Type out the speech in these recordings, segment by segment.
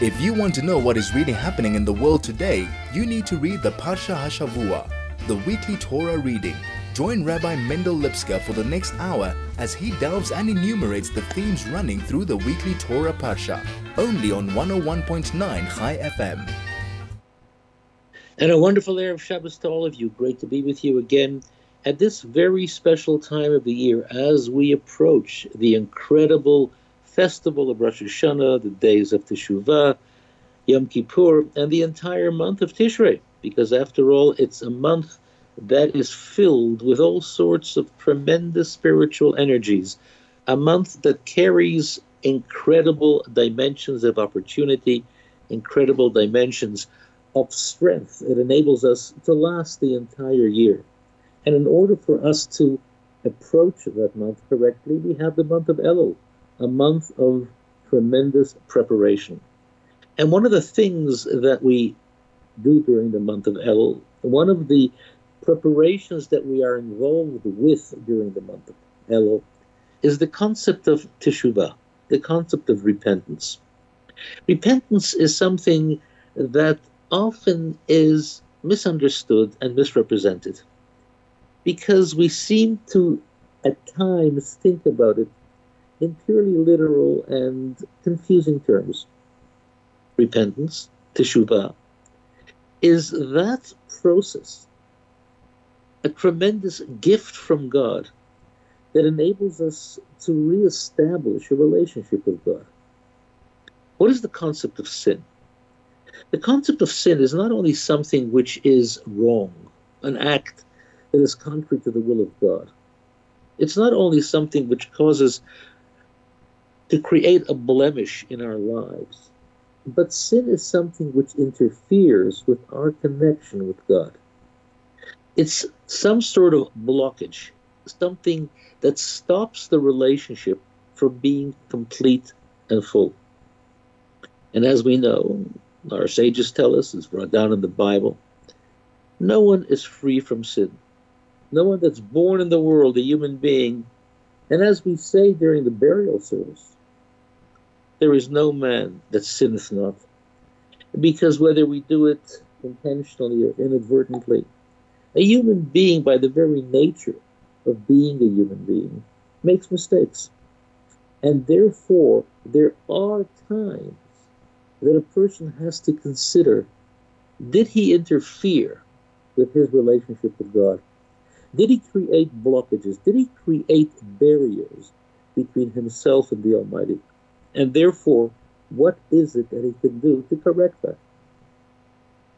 If you want to know what is really happening in the world today, you need to read the Parsha Hashavua, the weekly Torah reading. Join Rabbi Mendel Lipskar for the next hour as he delves and enumerates the themes running through the weekly Torah Parsha, only on 101.9 High FM. And a wonderful Erev Shabbos to all of you. Great to be with you again at this very special time of the year as we approach the incredible festival of Rosh Hashanah, the days of Teshuvah, Yom Kippur, and the entire month of Tishrei, because after all, it's a month that is filled with all sorts of tremendous spiritual energies, a month that carries incredible dimensions of opportunity, incredible dimensions of strength. It enables us to last the entire year. And in order for us to approach that month correctly, we have the month of Elul, a month of tremendous preparation. And one of the things that we do during the month of Elul, one of the preparations that we are involved with during the month of Elul, is the concept of teshuvah, the concept of repentance. Repentance is something that often is misunderstood and misrepresented because we seem to at times think about it in purely literal and confusing terms. Repentance, teshuvah, is that process, a tremendous gift from God that enables us to reestablish a relationship with God. What is the concept of sin? The concept of sin is not only something which is wrong, an act that is contrary to the will of God. It's not only something which causes to create a blemish in our lives, but sin is something which interferes with our connection with God. It's some sort of blockage, something that stops the relationship from being complete and full. And as we know, our sages tell us, it's brought down in the Bible, no one is free from sin no one that's born in the world, a human being. And as we say during the burial service, there is no man that sinneth not. Because whether we do it intentionally or inadvertently, a human being, by the very nature of being a human being, makes mistakes. And therefore, there are times that a person has to consider did he interfere with his relationship with God? Did he create blockages? Did he create barriers between himself and the Almighty? And therefore, what is it that he can do to correct that?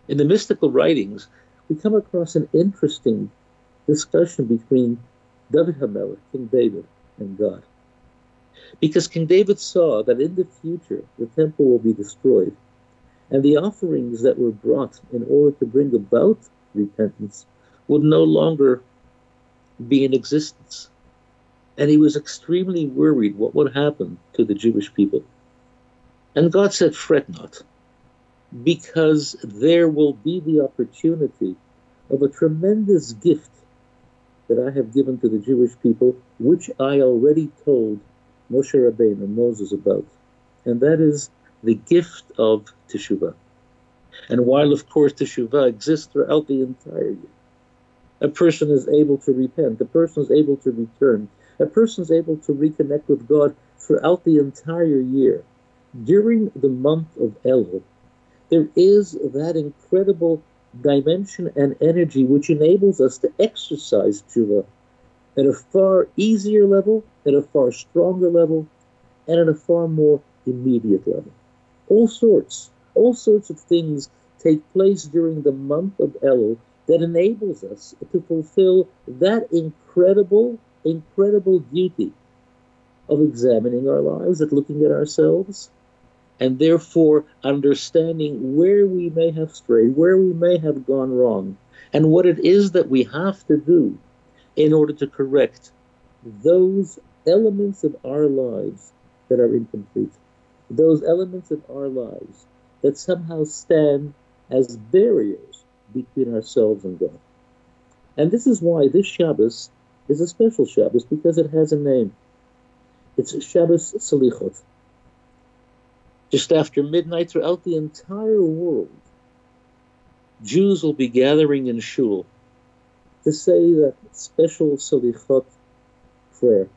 In the mystical writings, we come across an interesting discussion between David Hamelech, King David, and God. Because King David saw that in the future the temple will be destroyed, and the offerings that were brought in order to bring about repentance would no longer be in existence. And he was extremely worried what would happen to the Jewish people. And God said, Fret not, because there will be the opportunity of a tremendous gift that I have given to the Jewish people, which I already told Moshe Rabbeinu, Moses, about. And that is the gift of Teshuvah. And while, of course, Teshuvah exists throughout the entire year, a person is able to repent, a person is able to return, a person is able to reconnect with God throughout the entire year. During the month of Elul, there is that incredible dimension and energy which enables us to exercise tshuva at a far easier level, at a far stronger level, and at a far more immediate level. All sorts, all sorts of things take place during the month of Elul that enables us to fulfill that incredible, incredible duty of examining our lives, at looking at ourselves, and therefore understanding where we may have strayed, where we may have gone wrong, and what it is that we have to do in order to correct those elements of our lives that are incomplete, those elements of our lives that somehow stand as barriers between ourselves and God. And this is why this Shabbos is a special Shabbos because it has a name. It's Shabbos Salichot. Just after midnight throughout the entire world, Jews will be gathering in shul to say that special Salichot prayer.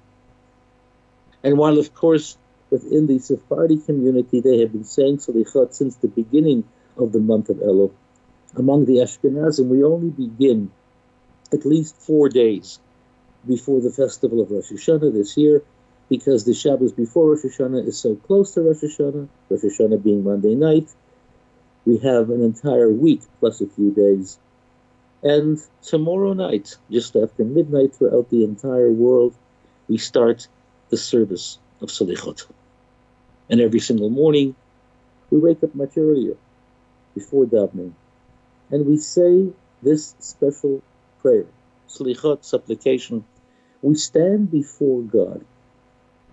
And while, of course, within the Sephardi community, they have been saying Salichot since the beginning of the month of Elul. Among the Ashkenazim, we only begin at least four days before the festival of Rosh Hashanah this year, because the Shabbos before Rosh Hashanah is so close to Rosh Hashanah, Rosh Hashanah being Monday night, we have an entire week plus a few days. And tomorrow night, just after midnight throughout the entire world, we start the service of Salichot. And every single morning, we wake up much earlier, before davening, and we say this special prayer, Salichot, supplication. We stand before God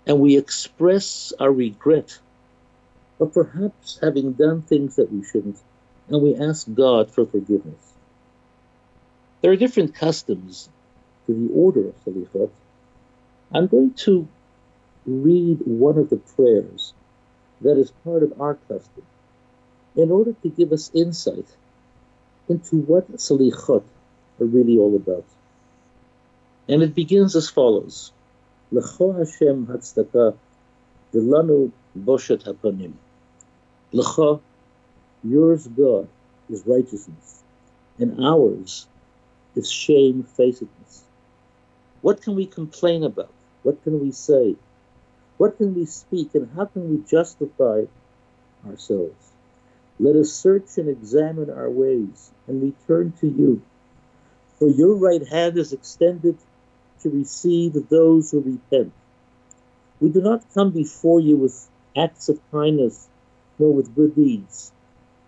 and we express our regret of perhaps having done things that we shouldn't, and we ask God for forgiveness. There are different customs to the order of Salichot. I'm going to read one of the prayers that is part of our custom in order to give us insight into what Salichot are really all about. And it begins as follows. L'cho Hashem hatzdaka v'lanu boshet hapanim. L'cho, yours, God, is righteousness, and ours is shamefacedness. What can we complain about? What can we say? What can we speak and how can we justify ourselves? Let us search and examine our ways and return to you. For your right hand is extended to receive those who repent. We do not come before you with acts of kindness, nor with good deeds.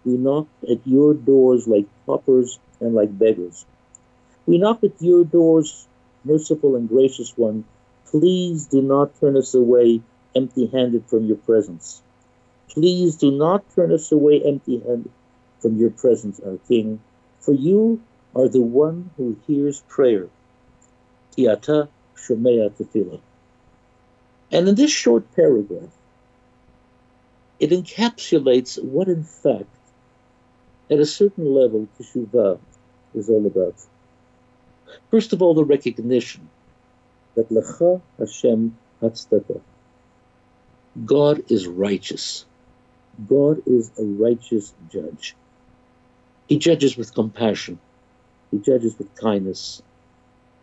We knock at your doors like paupers and like beggars. We knock at your doors, merciful and gracious one, Please do not turn us away empty handed from your presence. Please do not turn us away empty handed from your presence, our King, for you are the one who hears prayer. Tiata Shemea Tefillah. And in this short paragraph, it encapsulates what, in fact, at a certain level, Teshuvah is all about. First of all, the recognition that Lecha Hashem Hatzdaka. God is righteous. God is a righteous judge. He judges with compassion. He judges with kindness.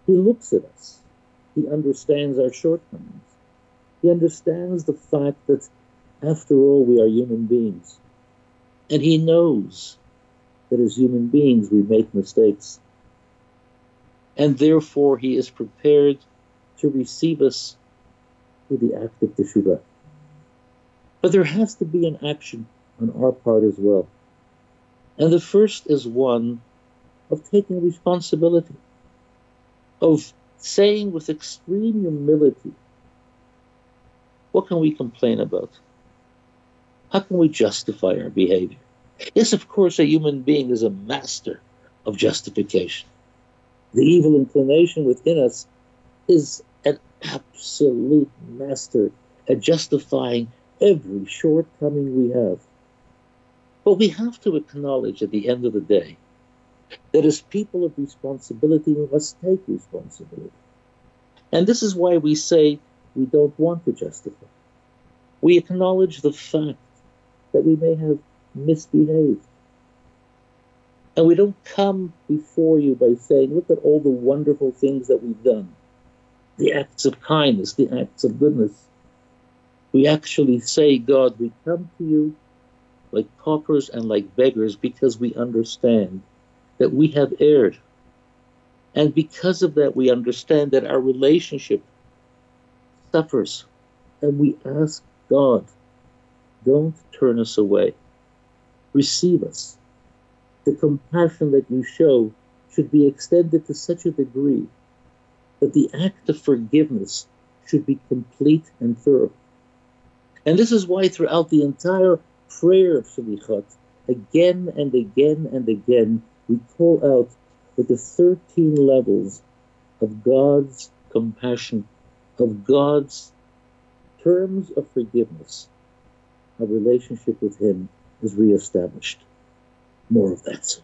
He looks at us. He understands our shortcomings. He understands the fact that, after all, we are human beings. And He knows that as human beings we make mistakes. And therefore, He is prepared to receive us through the act of teshuvah. But there has to be an action on our part as well. And the first is one of taking responsibility, of saying with extreme humility, what can we complain about? How can we justify our behavior? Yes, of course, a human being is a master of justification. The evil inclination within us is an absolute master at justifying every shortcoming we have. But we have to acknowledge at the end of the day that as people of responsibility, we must take responsibility. And this is why we say we don't want to justify. We acknowledge the fact that we may have misbehaved. And we don't come before you by saying, look at all the wonderful things that we've done the acts of kindness, the acts of goodness. We actually say, God, we come to you like paupers and like beggars because we understand that we have erred. And because of that, we understand that our relationship suffers. And we ask God, don't turn us away. Receive us. The compassion that you show should be extended to such a degree that the act of forgiveness should be complete and thorough. And this is why throughout the entire prayer of Shalichot, again and again and again, we call out for the 13 levels of God's compassion, of God's terms of forgiveness. our relationship with Him is reestablished. More of that.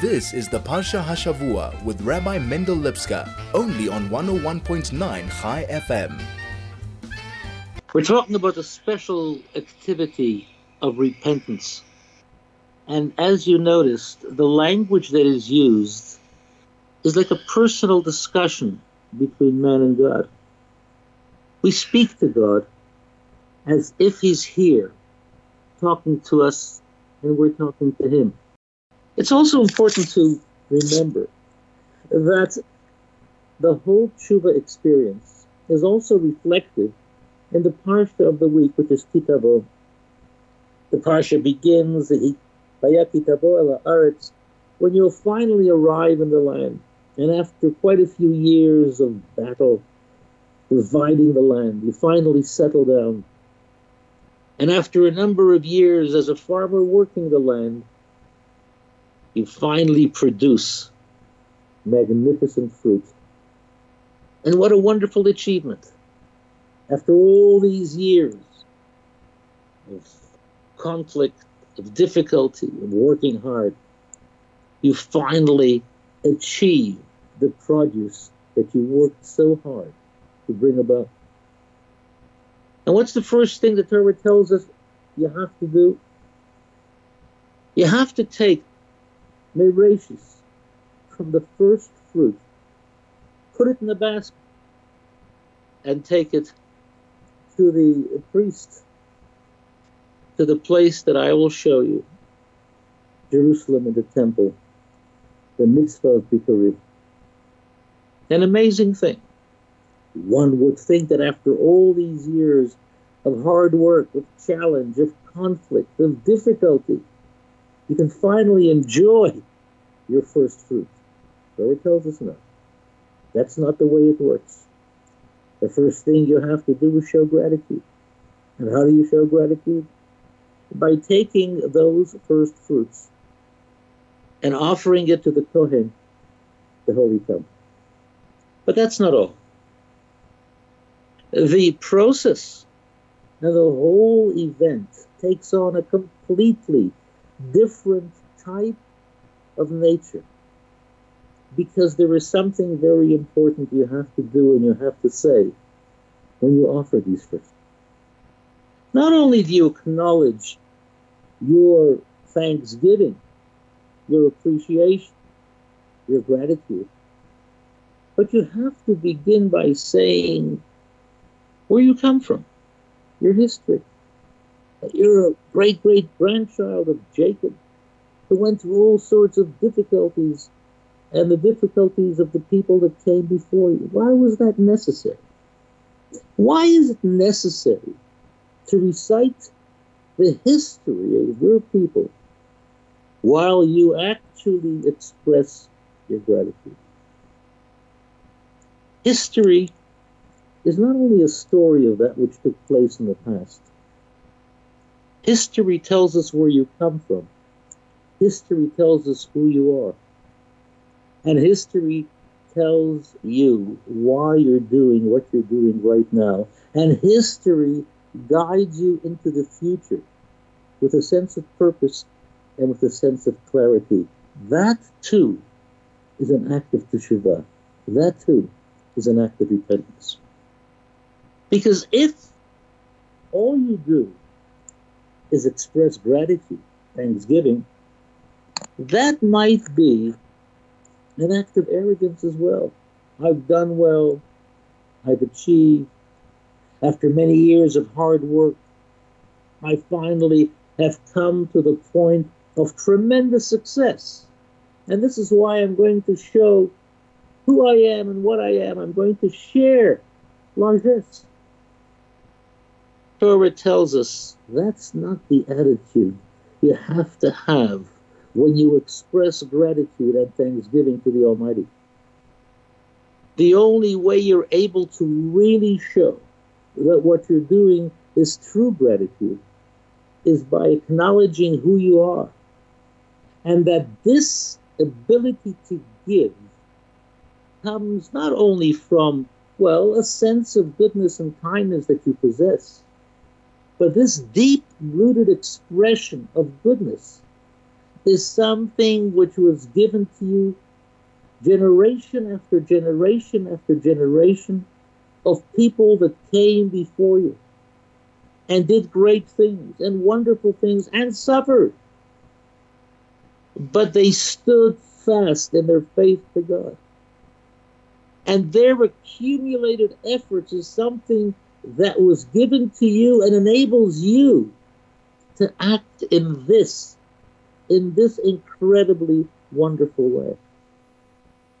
This is the Parsha Hashavua with Rabbi Mendel Lipskar, only on 101.9 High FM. We're talking about a special activity of repentance. And as you noticed, the language that is used is like a personal discussion between man and God. We speak to God as if He's here, talking to us, and we're talking to Him. It's also important to remember that the whole tshuva experience is also reflected in the parsha of the week, which is Kitavo. The parsha begins, when you'll finally arrive in the land. And after quite a few years of battle, dividing the land, you finally settle down. And after a number of years as a farmer working the land, you finally produce magnificent fruit. And what a wonderful achievement. After all these years of conflict, of difficulty, of working hard, you finally achieve the produce that you worked so hard to bring about. And what's the first thing the Torah tells us you have to do? You have to take merashis from the first fruit, put it in the basket, and take it to the priest, to the place that I will show you, Jerusalem and the temple, the mitzvah of Bikurim. An amazing thing. One would think that after all these years of hard work, of challenge, of conflict, of difficulty, you can finally enjoy your first fruit. So it tells us no. That's not the way it works. The first thing you have to do is show gratitude. And how do you show gratitude? By taking those first fruits and offering it to the Kohen, the Holy Temple. But that's not all. The process and the whole event takes on a completely different type of nature because there is something very important you have to do and you have to say when you offer these fruits. Not only do you acknowledge your thanksgiving, your appreciation, your gratitude, but you have to begin by saying where you come from, your history. You're a great great grandchild of Jacob who went through all sorts of difficulties and the difficulties of the people that came before you. Why was that necessary? Why is it necessary to recite the history of your people while you actually express your gratitude? History is not only a story of that which took place in the past. History tells us where you come from. History tells us who you are. And history tells you why you're doing what you're doing right now. And history guides you into the future with a sense of purpose and with a sense of clarity. That too is an act of teshuvah. That too is an act of repentance. Because if all you do is express gratitude, thanksgiving, that might be an act of arrogance as well. I've done well, I've achieved. After many years of hard work, I finally have come to the point of tremendous success. And this is why I'm going to show who I am and what I am. I'm going to share largesse. Torah tells us that's not the attitude you have to have when you express gratitude and thanksgiving to the Almighty. The only way you're able to really show that what you're doing is true gratitude is by acknowledging who you are and that this ability to give comes not only from Well, a sense of goodness and kindness that you possess. But this deep rooted expression of goodness is something which was given to you generation after generation after generation of people that came before you and did great things and wonderful things and suffered. But they stood fast in their faith to God. And their accumulated efforts is something that was given to you and enables you to act in this, in this incredibly wonderful way.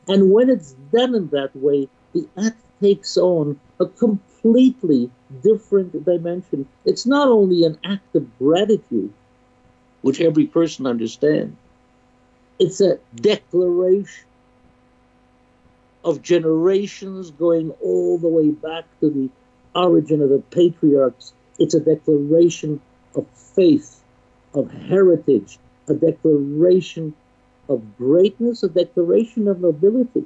And when it's done in that way, the act takes on a completely different dimension. It's not only an act of gratitude, which every person understands, it's a declaration of generations going all the way back to the origin of the patriarchs. It's a declaration of faith, of heritage, a declaration of greatness, a declaration of nobility,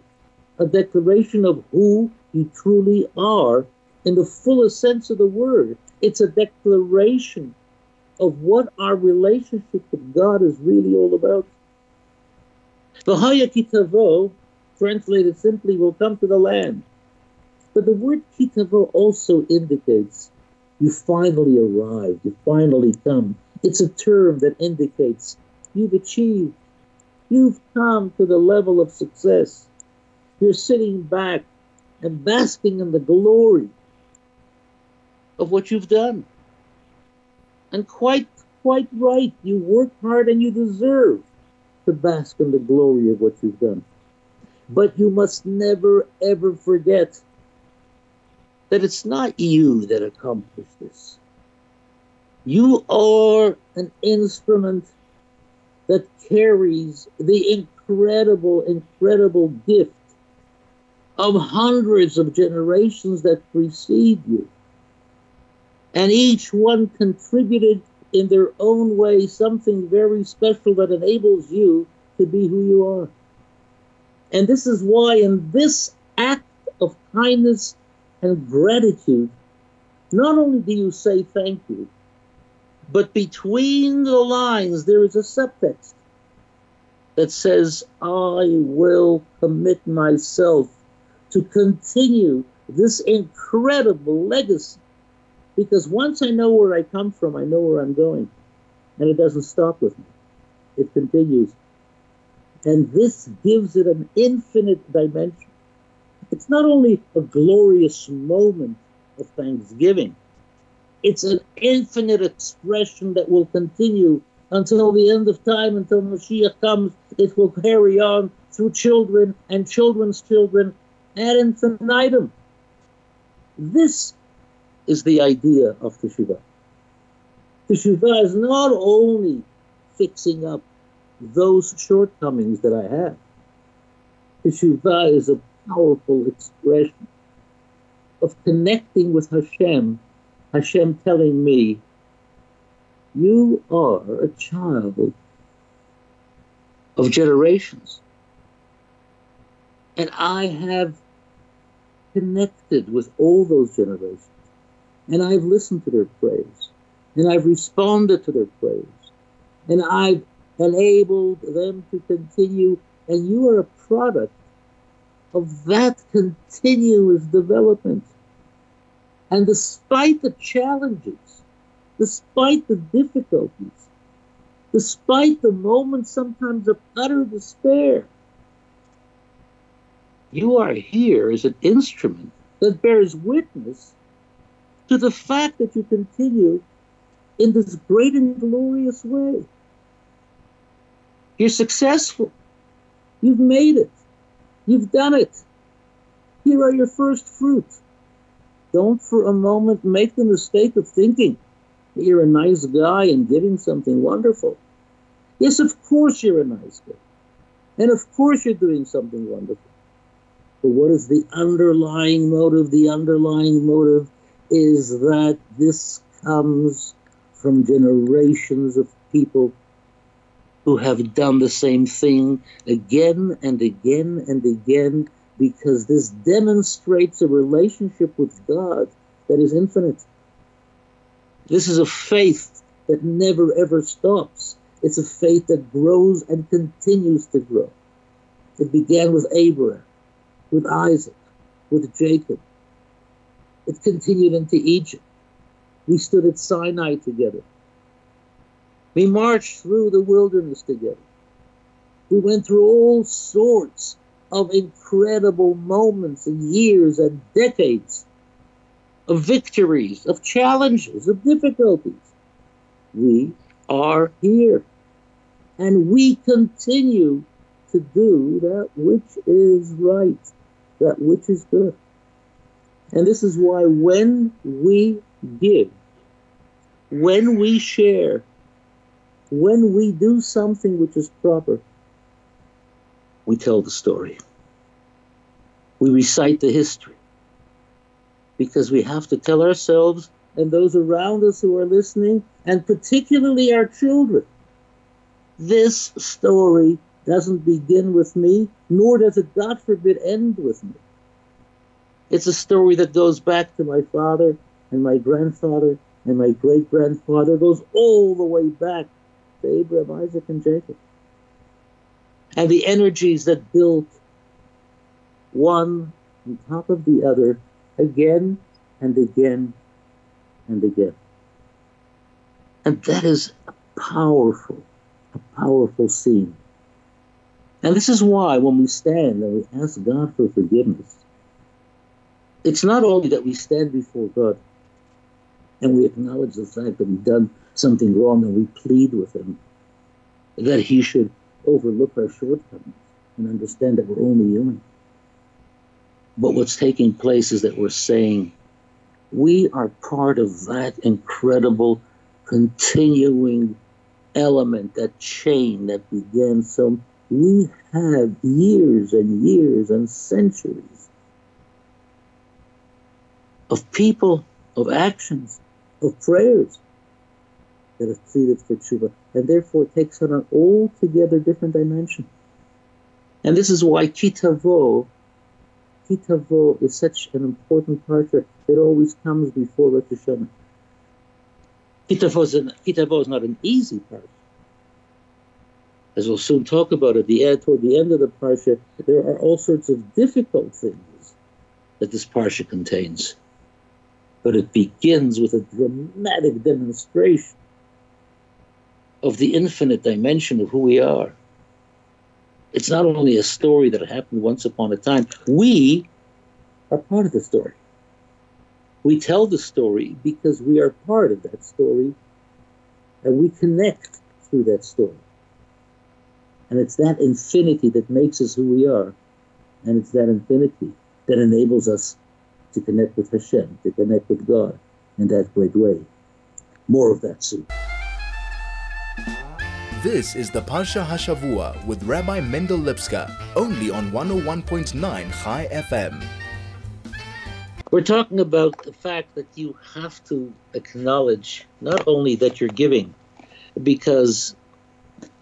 a declaration of who you truly are in the fullest sense of the word. It's a declaration of what our relationship with God is really all about. The Hayakitavo, translated simply, will come to the land. But the word kitavo also indicates you finally arrived, you finally come. It's a term that indicates you've achieved, you've come to the level of success. You're sitting back and basking in the glory of what you've done. And quite, quite right, you work hard and you deserve to bask in the glory of what you've done. But you must never, ever forget that it's not you that accomplished this. You are an instrument that carries the incredible, incredible gift of hundreds of generations that precede you. And each one contributed in their own way something very special that enables you to be who you are. And this is why, in this act of kindness and gratitude, not only do you say thank you, but between the lines there is a subtext that says, I will commit myself to continue this incredible legacy. Because once I know where I come from, I know where I'm going. And it doesn't stop with me, it continues. And this gives it an infinite dimension. It's not only a glorious moment of thanksgiving, it's an infinite expression that will continue until the end of time, until Mashiach comes. It will carry on through children and children's children ad infinitum. This is the idea of Teshuvah. Teshuvah is not only fixing up those shortcomings that I have. Teshuvah is a powerful expression of connecting with Hashem, Hashem telling me, you are a child of generations. And I have connected with all those generations. And I've listened to their prayers. And I've responded to their prayers. And I've enabled them to continue. And you are a product of that continuous development. And despite the challenges, despite the difficulties, despite the moments sometimes of utter despair, you are here as an instrument that bears witness to the fact that you continue in this great and glorious way. You're successful. You've made it. You've done it. Here are your first fruits. Don't for a moment make the mistake of thinking that you're a nice guy and getting something wonderful. Yes, of course you're a nice guy. And of course you're doing something wonderful. But what is the underlying motive? The underlying motive is that this comes from generations of people who have done the same thing again and again and again, because this demonstrates a relationship with God that is infinite. This is a faith that never ever stops. It's a faith that grows and continues to grow. It began with Abraham, with Isaac, with Jacob. It continued into Egypt. We stood at Sinai together. We marched through the wilderness together. We went through all sorts of incredible moments and years and decades of victories, of challenges, of difficulties. We are here. And we continue to do that which is right, that which is good. And this is why when we give, when we share, when we do something which is proper, we tell the story. We recite the history. Because we have to tell ourselves and those around us who are listening, and particularly our children, this story doesn't begin with me, nor does it, God forbid, end with me. It's a story that goes back to my father and my grandfather and my great grandfather, goes all the way back to Abraham, Isaac, and Jacob. And the energies that built one on top of the other again and again and again. And that is a powerful, a powerful scene. And this is why when we stand and we ask God for forgiveness, it's not only that we stand before God and we acknowledge the fact that we've done something wrong and we plead with Him that He should overlook our shortcomings and understand that we're only human. But what's taking place is that we're saying we are part of that incredible continuing element, that chain that began so we have years and years and centuries of people, of actions, of prayers that have pleaded for tshuva, and therefore it takes on an altogether different dimension. And this is why kitavo, kitavo is such an important part. It always comes before Rosh Hashanah. Kitavo is, an, kitavo is not an easy part. As we'll soon talk about at the end, toward the end of the parsha, there are all sorts of difficult things that this parsha contains but it begins with a dramatic demonstration of the infinite dimension of who we are. It's not only a story that happened once upon a time, we are part of the story. We tell the story because we are part of that story and we connect through that story. And it's that infinity that makes us who we are. And it's that infinity that enables us to connect with Hashem, to connect with God in that great way. More of that soon. This is the Parsha Hashavua with Rabbi Mendel Lipskar, only on 101.9 High FM. We're talking about the fact that you have to acknowledge not only that you're giving, because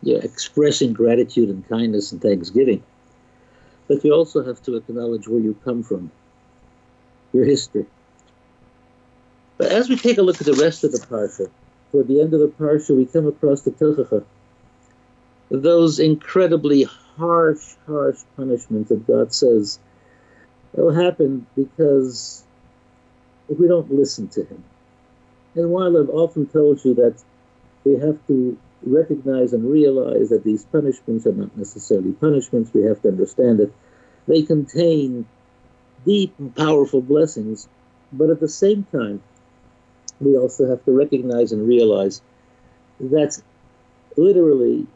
you're expressing gratitude and kindness and thanksgiving, but you also have to acknowledge where you come from your history. But as we take a look at the rest of the parsha, toward the end of the parsha, we come across the Tochacha, those incredibly harsh, harsh punishments that God says will happen because if we don't listen to Him. And while I've often told you that we have to recognize and realize that these punishments are not necessarily punishments, we have to understand that they contain deep and powerful blessings. But at the same time, we also have to recognize and realize that literally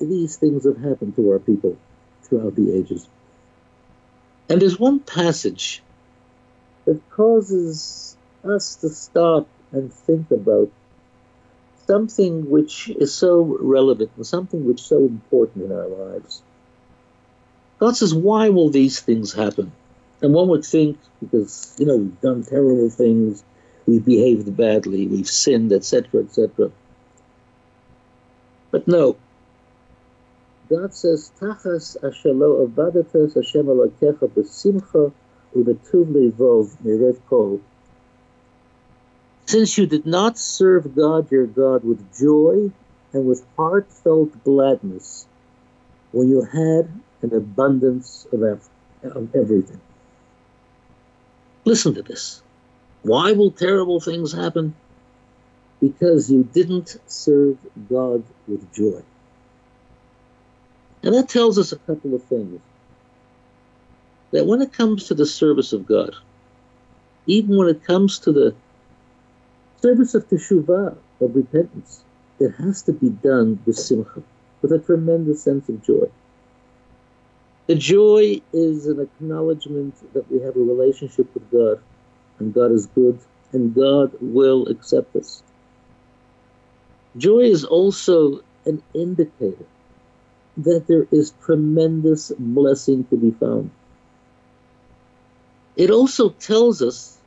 these things have happened to our people throughout the ages. And there's one passage that causes us to stop and think about something which is so relevant and something which is so important in our lives. God says, Why will these things happen? And one would think, because, you know, we've done terrible things, we've behaved badly, we've sinned, etc., etc. But no. God says, Tachas ashalo avadatas Hashem Elokecha b'simcha u'betuv levov mirev kol. Since you did not serve God your God with joy and with heartfelt gladness, when you had an abundance of, of everything. Listen to this. Why will terrible things happen? Because you didn't serve God with joy. And that tells us a couple of things. That when it comes to the service of God, even when it comes to the service of teshuvah, of repentance, it has to be done with simcha, with a tremendous sense of joy. The joy is an acknowledgement that we have a relationship with God, and God is good, and God will accept us. Joy is also an indicator that there is tremendous blessing to be found. It also tells us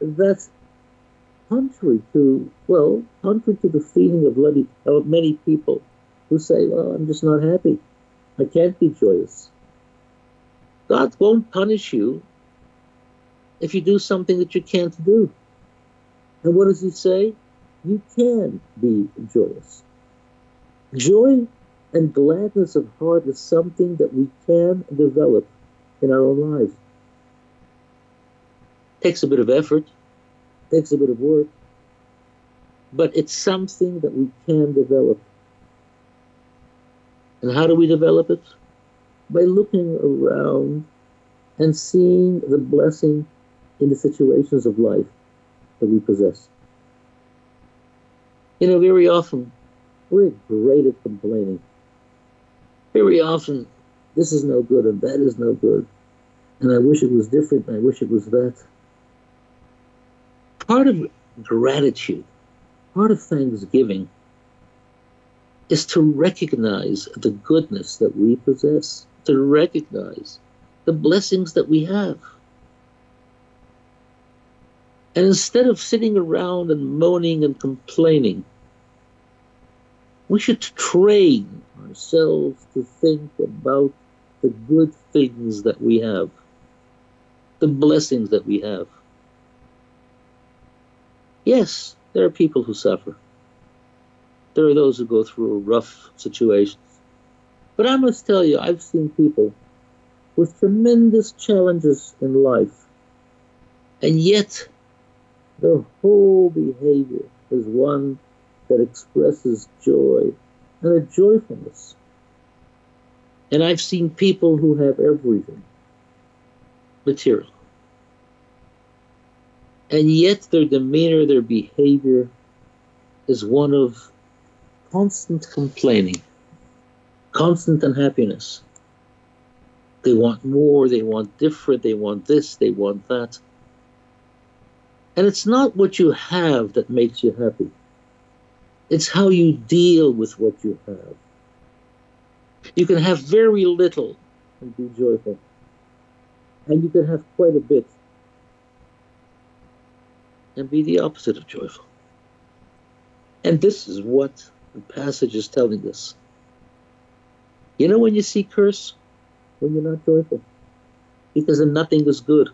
that contrary to, well, contrary to the feeling of many, people who say, well, I'm just not happy. I can't be joyous. God won't punish you if you do something that you can't do. And what does he say? You can be joyous. Joy and gladness of heart is something that we can develop in our own lives. Takes a bit of effort, takes a bit of work, but it's something that we can develop. And how do we develop it? By looking around and seeing the blessing in the situations of life that we possess. You know, very often we're great at complaining. Very often, this is no good and that is no good. And I wish it was different I wish it was that. Part of gratitude, part of thanksgiving, is to recognize the goodness that we possess, to recognize the blessings that we have. And instead of sitting around and moaning and complaining, we should train ourselves to think about the good things that we have, the blessings that we have. Yes, there are people who suffer. There are those who go through rough situations. But I must tell you, I've seen people with tremendous challenges in life, and yet their whole behavior is one that expresses joy and a joyfulness. And I've seen people who have everything material. And yet their demeanor, their behavior is one of constant complaining, constant unhappiness. They want more, they want different, they want this, they want that. And it's not what you have that makes you happy. It's how you deal with what you have. You can have very little and be joyful. And you can have quite a bit and be the opposite of joyful. And this is what the passage is telling us. You know when you see curse? When you're not joyful. Because then nothing is good.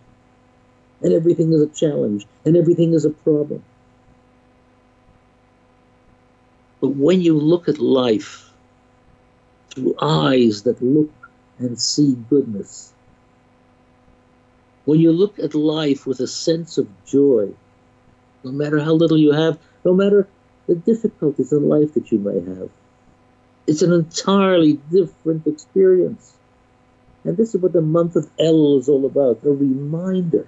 And everything is a challenge. And everything is a problem. But when you look at life through eyes that look and see goodness, when you look at life with a sense of joy, no matter how little you have, no matter the difficulties in life that you may have, it's an entirely different experience. And this is what the month of El is all about a reminder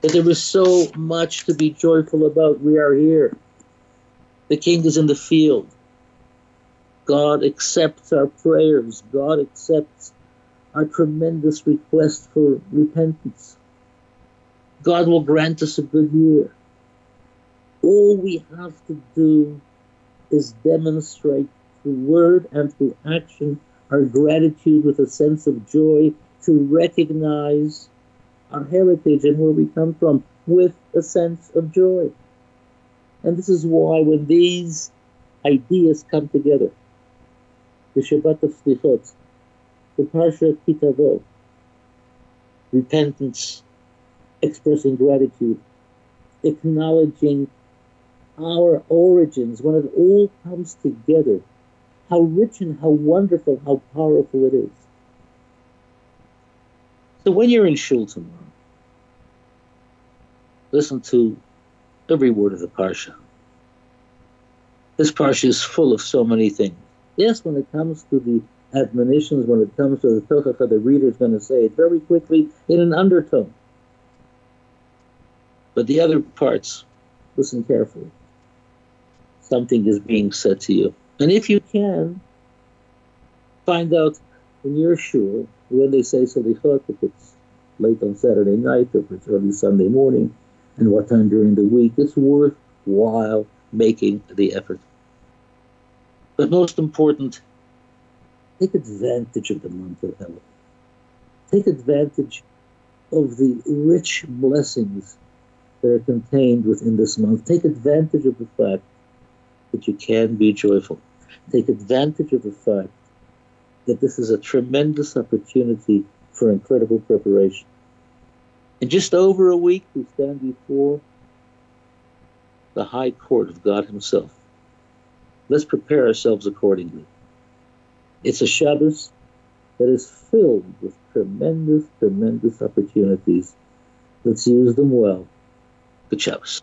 that there is so much to be joyful about. We are here. The king is in the field. God accepts our prayers. God accepts our tremendous request for repentance. God will grant us a good year. All we have to do is demonstrate through word and through action our gratitude with a sense of joy to recognize our heritage and where we come from with a sense of joy. And this is why when these ideas come together, the Shabbat of Slichot, the Parsha of Kitavo, repentance, expressing gratitude, acknowledging our origins, when it all comes together, how rich and how wonderful, how powerful it is. So when you're in shul tomorrow, listen to every word of the parsha. This parsha is full of so many things. Yes, when it comes to the admonitions, when it comes to the tochacha, the reader is going to say it very quickly in an undertone. But the other parts, listen carefully. Something is being said to you. And if you can, find out when you're sure when they say salichot, if it's late on Saturday night, if it's early Sunday morning, and what time during the week, it's worthwhile making the effort. But most important, take advantage of the month of Elul. Take advantage of the rich blessings that are contained within this month. Take advantage of the fact that you can be joyful. Take advantage of the fact that this is a tremendous opportunity for incredible preparation. In just over a week, we stand before the high court of God Himself. Let's prepare ourselves accordingly. It's a Shabbos that is filled with tremendous, tremendous opportunities. Let's use them well. Good Shabbos.